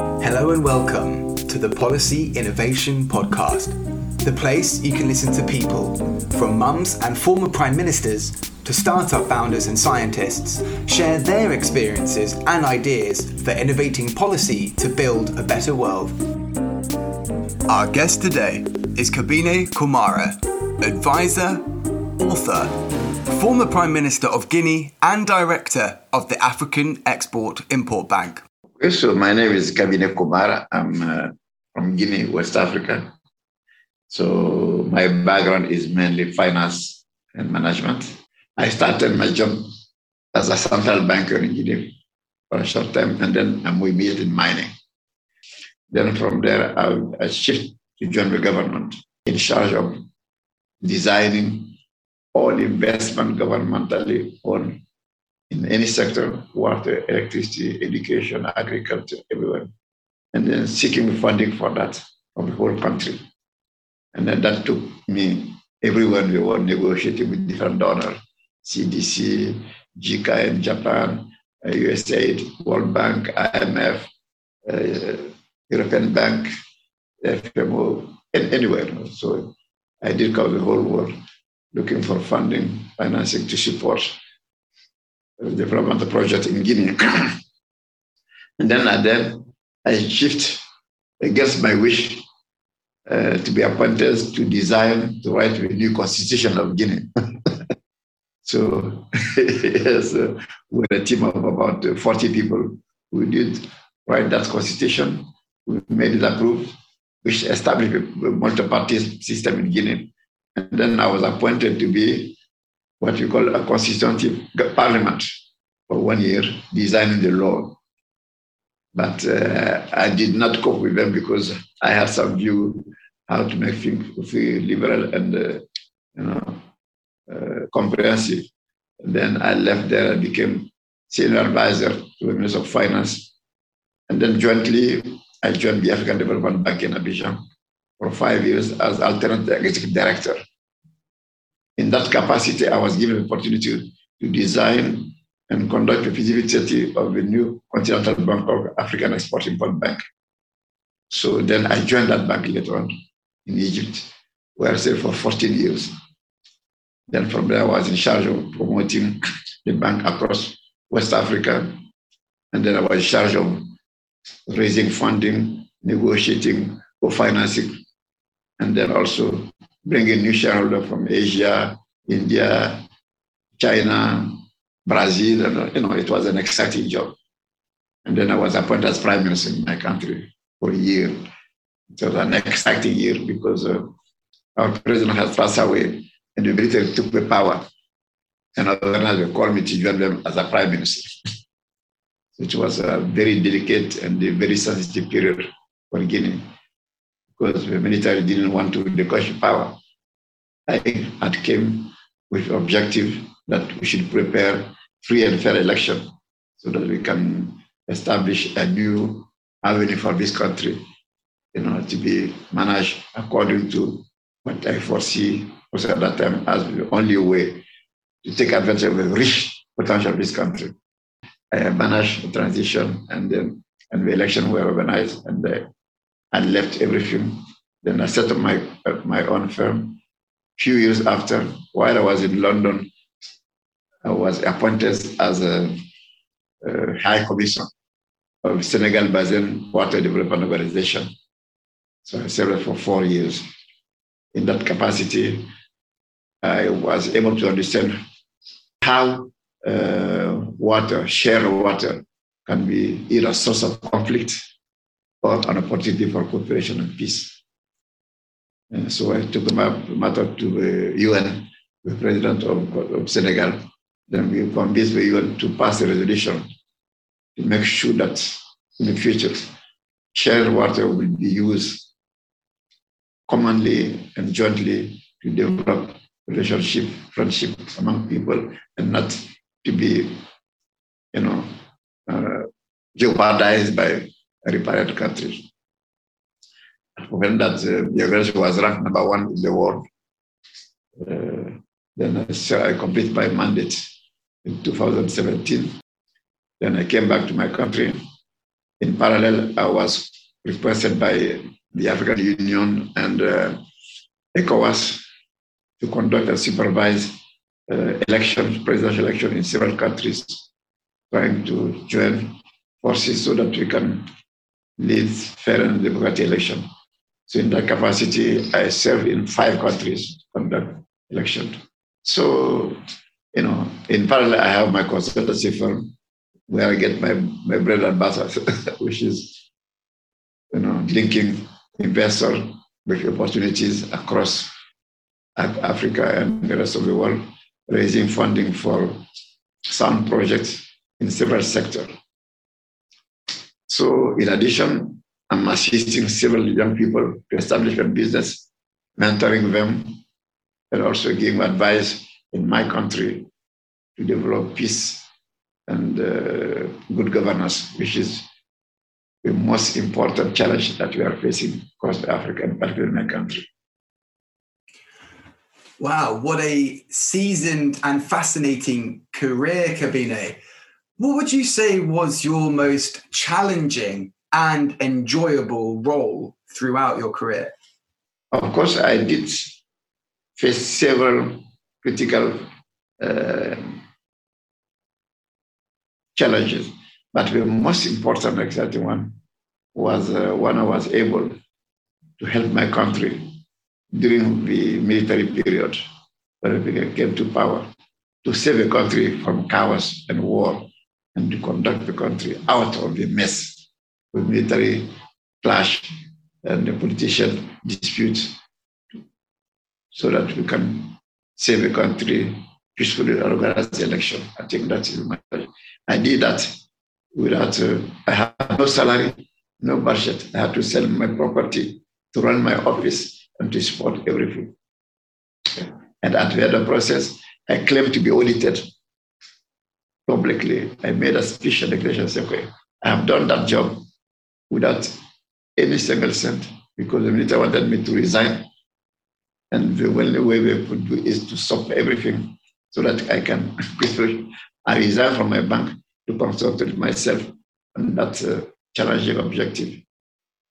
Hello and welcome to the Policy Innovation Podcast, the place you can listen to people, from mums and former prime ministers to startup founders and scientists, share their experiences and ideas for innovating policy to build a better world. Our guest today is Kabine Komara, advisor, author, former Prime Minister of Guinea, and director of the African Export Import Bank. So, my name is Kabine Komara. I'm uh, from Guinea, West Africa. So, my background is mainly finance and management. I started my job as a central banker in Guinea for a short time, and then I moved in mining. Then from there, I, I shifted to join the government in charge of designing all investment governmentally owned in any sector, water, electricity, education, agriculture, everywhere. And then seeking funding for that from the whole country. And then that took me everywhere we were negotiating with different donors, CDC, in Japan, uh, USAID, World Bank, IMF, uh, European Bank, FMO, and anywhere. So I did cover the whole world looking for funding, financing to support development project in Guinea. and then I then I shift against my wish uh, to be appointed to design, to write a new constitution of Guinea. so yes, uh, we're a team of about 40 people who did write that constitution. We made it approved, which established a multi-party system in Guinea. And then I was appointed to be what we call a constitutive parliament for one year, designing the law. But uh, I did not cope with them because I had some view how to make things liberal and uh, you know uh, comprehensive. And then I left there. I became senior advisor to the Minister of Finance, and then jointly I joined the African Development Bank in Abidjan for five years as alternate executive director. In that capacity, I was given the opportunity to design and conduct the feasibility of the new Continental Bank of African Export Import Bank. So then I joined that bank later on in Egypt, where I stayed for 14 years. Then from there, I was in charge of promoting the bank across West Africa. And then I was in charge of raising funding, negotiating, co-financing, and then also bringing new shareholders from Asia, India, China, Brazil. And, you know, it was an exciting job. And then I was appointed as prime minister in my country for a year. It was an exciting year because uh, our president has passed away and the military took the power. And other they called me to join them as a prime minister. It was a very delicate and a very sensitive period for Guinea because the military didn't want to relinquish power. I had came with objective that we should prepare free and fair election so that we can establish a new avenue for this country, you know, to be managed according to what I foresee was at that time as the only way to take advantage of the rich potential of this country. I managed the transition and then and the election were organized and uh, I left everything. Then I set up my, uh, my own firm. Few years after, while I was in London, I was appointed as a, a High Commissioner of Senegal Basin Water Development Organization. So I served for four years. In that capacity, I was able to understand how uh, water, shared water, can be either a source of conflict or an opportunity for cooperation and peace. And so I took the matter to the UN, the president of, of Senegal. Then we convinced the UN to pass a resolution to make sure that in the future, shared water will be used commonly and jointly to develop relationship, friendship among people, and not to be, you know, uh, jeopardized by reparate countries. When that uh, Bangladesh was ranked number one in the world, uh, then I, so I completed my mandate in 2017. Then I came back to my country In parallel, I was requested by the African Union and uh, ECOWAS to conduct and supervise uh, elections, presidential election in several countries, trying to join forces so that we can lead fair and democratic election. So in that capacity, I serve in five countries conduct election. So, you know, in parallel, I have my consultancy firm where I get my, my bread and butter, which is, you know, linking investor with opportunities across Africa and the rest of the world, raising funding for sound projects in several sectors. So in addition, I'm assisting several young people to establish a business, mentoring them, and also giving advice in my country to develop peace and uh, good governance, which is the most important challenge that we are facing across Africa and particularly in my country. Wow, what a seasoned and fascinating career, Kabine. What would you say was your most challenging and enjoyable role throughout your career? Of course, I did face several critical uh, challenges, but the most important, exciting one was uh, when I was able to help my country during the military period when we came to power to save the country from chaos and war and to conduct the country out of the mess with military clash and the politician disputes so that we can save the country peacefully organize the election. I think that is my I did that without uh, I had no salary, no budget. I had to sell my property to run my office and to support everything. And at the end of the process, I claimed to be audited publicly. I made a speech and declaration saying, okay, I have done that job without any single cent because the military wanted me to resign. And the only way we could do is to stop everything so that I can I resigned from my bank to concentrate myself on that uh, challenging objective.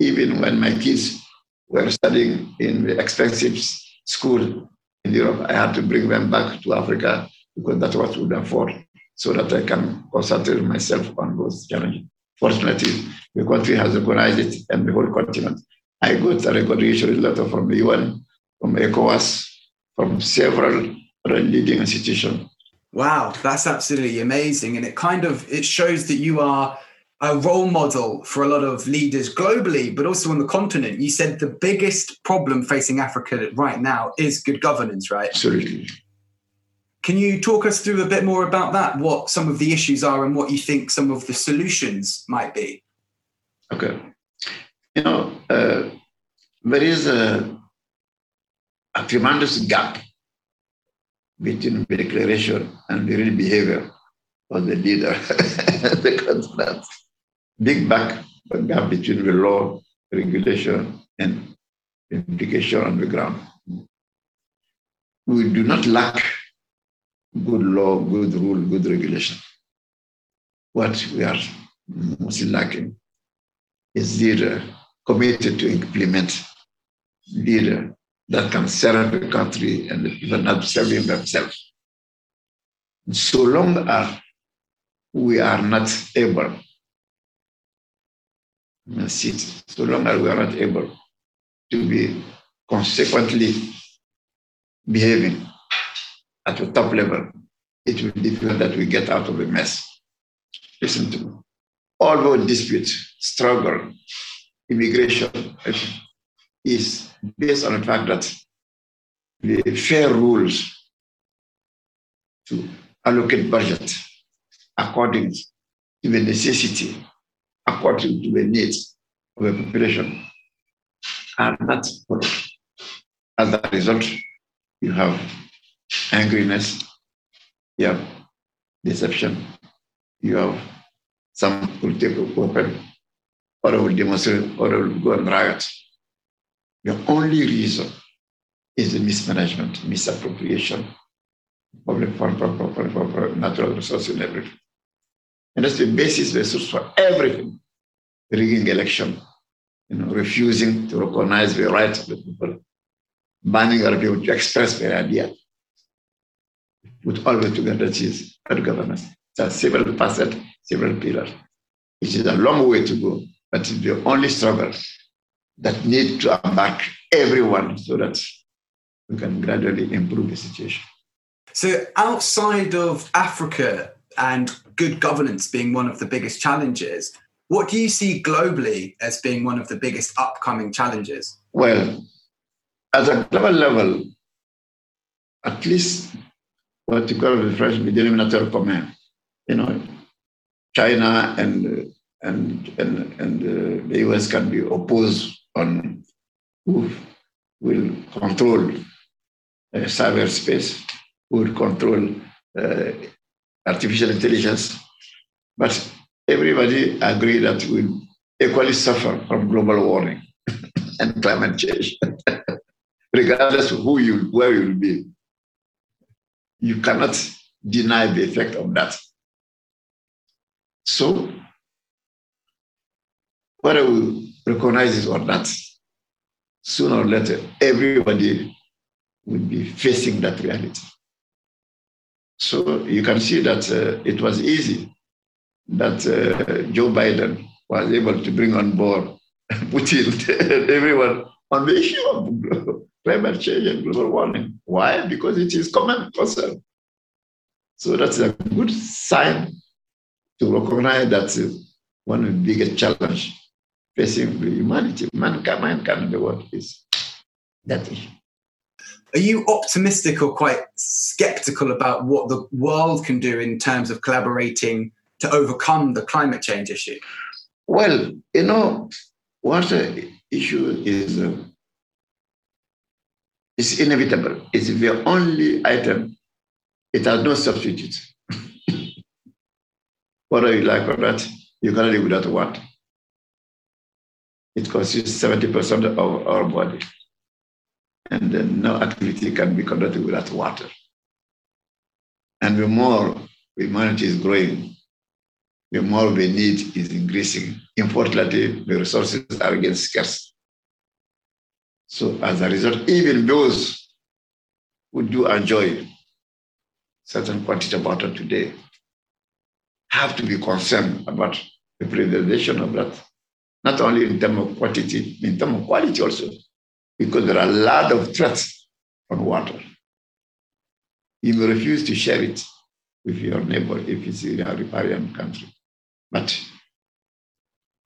Even when my kids were studying in the expensive school in Europe, I had to bring them back to Africa because that's what we would afford so that I can concentrate myself on those challenges. Fortunately, the country has recognized it and the whole continent. I got a recognition letter from the UN, from ECOWAS, from several leading institutions. Wow, that's absolutely amazing. And it kind of it shows that you are a role model for a lot of leaders globally, but also on the continent. You said the biggest problem facing Africa right now is good governance, right? Absolutely. Can you talk us through a bit more about that? What some of the issues are and what you think some of the solutions might be? Okay. You know, uh, there is a, a tremendous gap between the declaration and the real behavior of the leader the continent. Big back, gap between the law, regulation, and implication on the ground. We do not lack good law, good rule, good regulation. What we are mostly lacking is leader committed to implement, leader that can serve the country and the people not serving themselves. So long as we are not able, so long as we are not able to be consequently behaving at the top level, it will be difficult that we get out of the mess. Listen to me. Although dispute, struggle, immigration is based on the fact that the fair rules to allocate budget according to the necessity, according to the needs of the population are not followed. As a result, you have angriness, you have deception, you have some will take a weapon, or will demonstrate, or will go and riot. The only reason is the mismanagement, misappropriation, public natural resources, and everything. And that's the basis, source for everything. rigging election, you know, refusing to recognize the rights of the people, banning our people to express their idea. Put all the together is good governance. It's a several facet, several pillars. It is a long way to go, but it's the only struggle that need to embark everyone so that we can gradually improve the situation. So, outside of Africa and good governance being one of the biggest challenges, what do you see globally as being one of the biggest upcoming challenges? Well, at a global level, at least what you call the French denominator commun, you know, China and and and and uh, the US can be opposed on who will control uh, cyberspace, who will control uh, artificial intelligence, but everybody agree that we equally suffer from global warming and climate change, regardless of who you where you will be. You cannot deny the effect of that. So, whether we recognize it or not, sooner or later, everybody will be facing that reality. So you can see that uh, it was easy that uh, Joe Biden was able to bring on board Putin everyone on the issue of climate change and global warming. Why? Because it is common concern. So that's a good sign to recognize that one of the biggest challenge facing the humanity, mankind, mankind in the world is that issue. Are you optimistic or quite skeptical about what the world can do in terms of collaborating to overcome the climate change issue? Well, you know, water issue is uh, is inevitable. It's the only item. It has no substitute. Whether you like or not, you cannot live without water. It constitutes 70% of our body. And no activity can be conducted without water. And the more humanity is growing, the more the need is increasing. Unfortunately, the resources are getting scarce. So as a result, even those who do enjoy certain quantity of water today have to be concerned about the preservation of that not only in terms of quantity, but in terms of quality also, because there are a lot of threats on water. You may refuse to share it with your neighbor if it's in a riparian country. But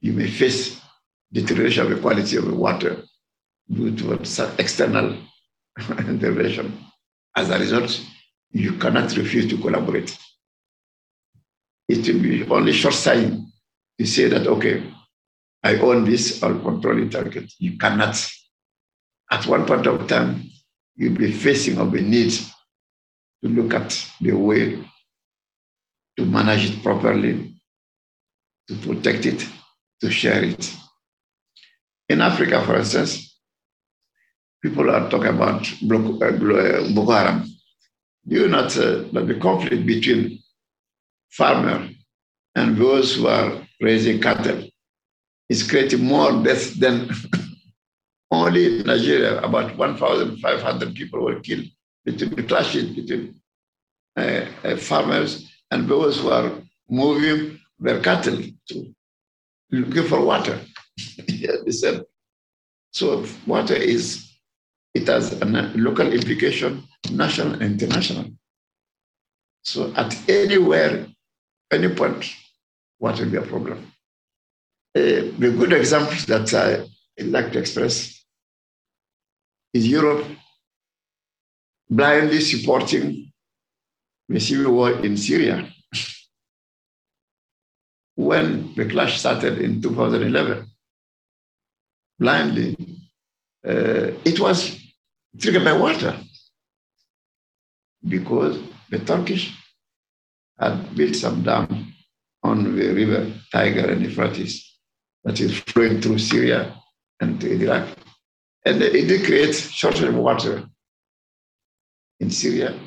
you may face deterioration of the quality of the water due to external intervention. As a result, you cannot refuse to collaborate. It will be only short sighted to say that, okay, I own this, I'll control it. Target. You cannot. At one point of time, you'll be facing of a need to look at the way to manage it properly, to protect it, to share it. In Africa, for instance, people are talking about uh, Boko Haram. Do you not uh, that the conflict between farmer and those who are raising cattle is creating more deaths than only in Nigeria. About 1,500 people were killed between the clashes between uh, uh, farmers and those who are moving their cattle to looking for water. so water is it has a local implication, national and international. So at anywhere, any point, what will be a problem. Uh, the good examples that I like to express is Europe blindly supporting the civil war in Syria. when the clash started in 2011, blindly, uh, it was triggered by water because the Turkish had built some dam on the river Tiger and Euphrates that is flowing through Syria and Iraq. And it did create shortage of water in Syria.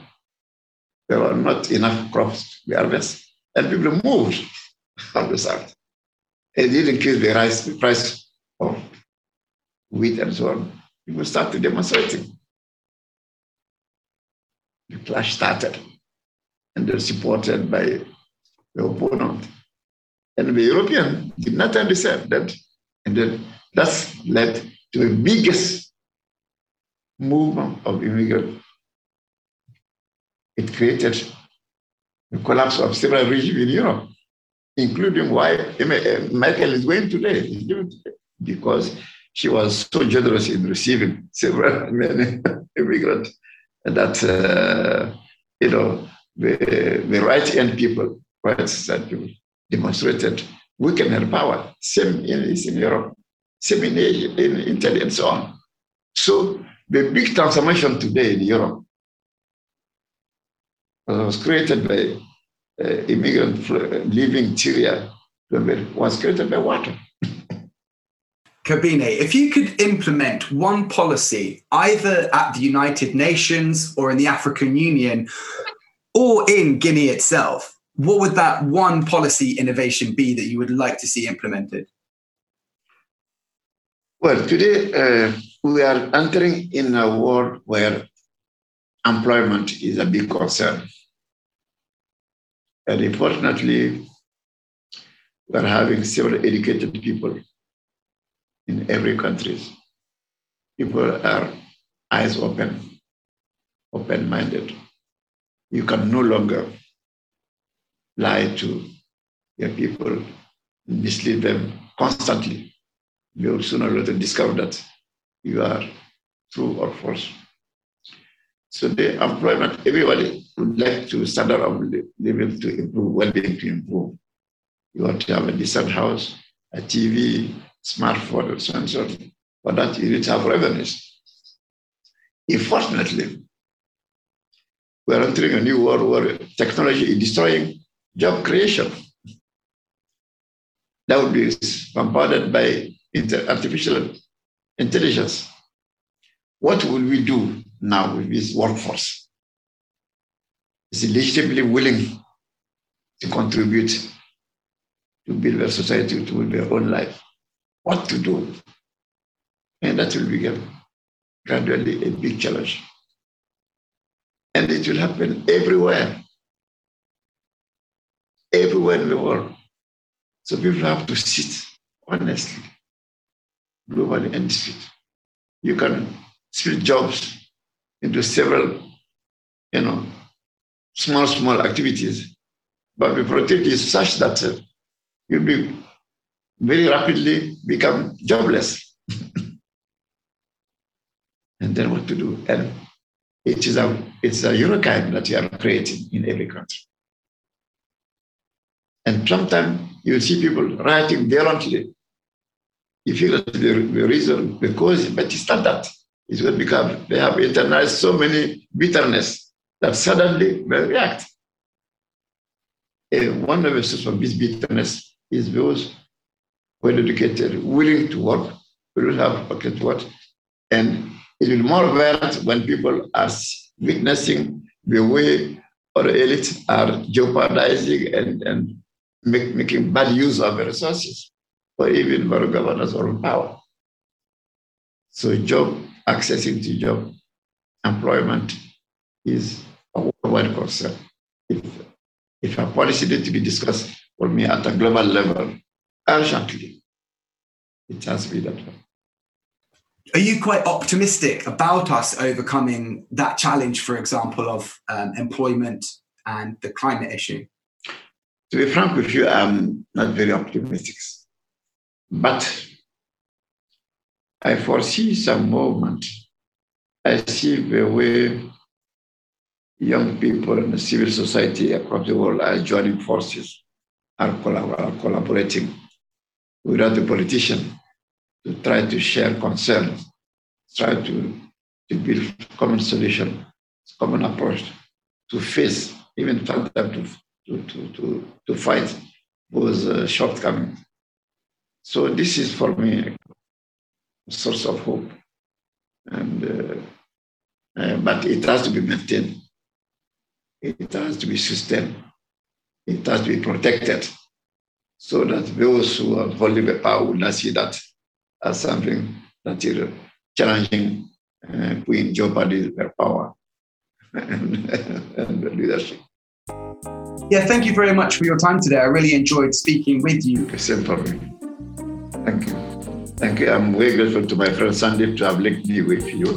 There were not enough crops to be harvest, and people moved from the south. it did increase the rise, the price of wheat and so on. People started demonstrating. The clash started, and they're supported by the opponent. And the European did not understand that. And then that's led to the biggest movement of immigrants. It created the collapse of several regimes in Europe, including why eh, Merkel is going today, because she was so generous in receiving several many immigrants that uh, you know the, the right hand people, right side people demonstrated weaken her power. Same in Eastern Europe, same in Asia, in Italy, and so on. So the big transformation today in Europe was created by uh, immigrant leaving Syria was created by water. Kabine, if you could implement one policy either at the United Nations or in the African Union or in Guinea itself, what would that one policy innovation be that you would like to see implemented? Well, today uh, we are entering in a world where employment is a big concern. And unfortunately, we are having several educated people in every country. People are eyes open, open minded. You can no longer lie to your people, mislead them constantly. You will sooner or later discover that you are true or false. So the employment, everybody would like to standard of living to improve, well-being to improve. You want to have a decent house, a TV, smartphone, on. For that, you need to have revenues. Unfortunately, we are entering a new world where technology is destroying job creation. That would be bombarded by artificial intelligence. What will we do now with this workforce? Is it legitimately willing to contribute to build a society to build their own life? What to do? And that will become gradually a big challenge. And it will happen everywhere everywhere in the world. So people have to sit honestly, globally and split. You can split jobs into several, you know, small, small activities, but the productivity is such that uh, you'll be very rapidly become jobless. and then what to do? And it is a it's a Eurokind that you are creating in every country. And sometimes you see people writing violently. You feel that the, the reason, the cause, but it's not that. It's what become they have internalized so many bitterness that suddenly they react. And one of the sources of this bitterness is those well educated, willing to work, we will have pocket what, and it will be more violent when people are witnessing the way our elites are jeopardizing and, and make, making bad use of resources, or even for governors or power. So job, accessing to job, employment is a worldwide concern. If, if a policy needs to be discussed for me at a global level, urgently, it has to be that way. Are you quite optimistic about us overcoming that challenge, for example, of um, employment and the climate issue? To be frank with you, I'm not very optimistic. But I foresee some movement. I see the way young people and the civil society across the world are joining forces, are, collab- are collaborating with the politicians to try to share concerns, try to, to build common solution, common approach to face, even to to, to, to, to fight those uh, shortcomings. So this is for me a source of hope. And, uh, uh, but it has to be maintained. It has to be sustained. It has to be protected. So that those who are holding the power will not see that as something that is challenging, uh, putting jeopardy their power and, and leadership. Yeah, thank you very much for your time today. I really enjoyed speaking with you. Same for me. Thank you. Thank you. I'm very grateful to my friend Sandeep to have linked me with you.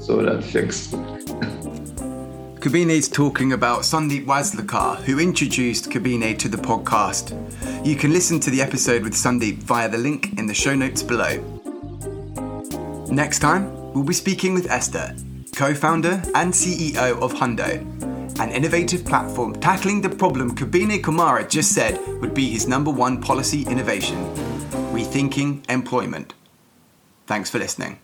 So that thanks. Kabine is talking about Sandeep Waslekar, who introduced Kabine to the podcast. You can listen to the episode with Sandeep via the link in the show notes below. Next time, we'll be speaking with Esther, co founder and CEO of Hundo, an innovative platform tackling the problem Kabine Komara just said would be his number one policy innovation rethinking employment. Thanks for listening.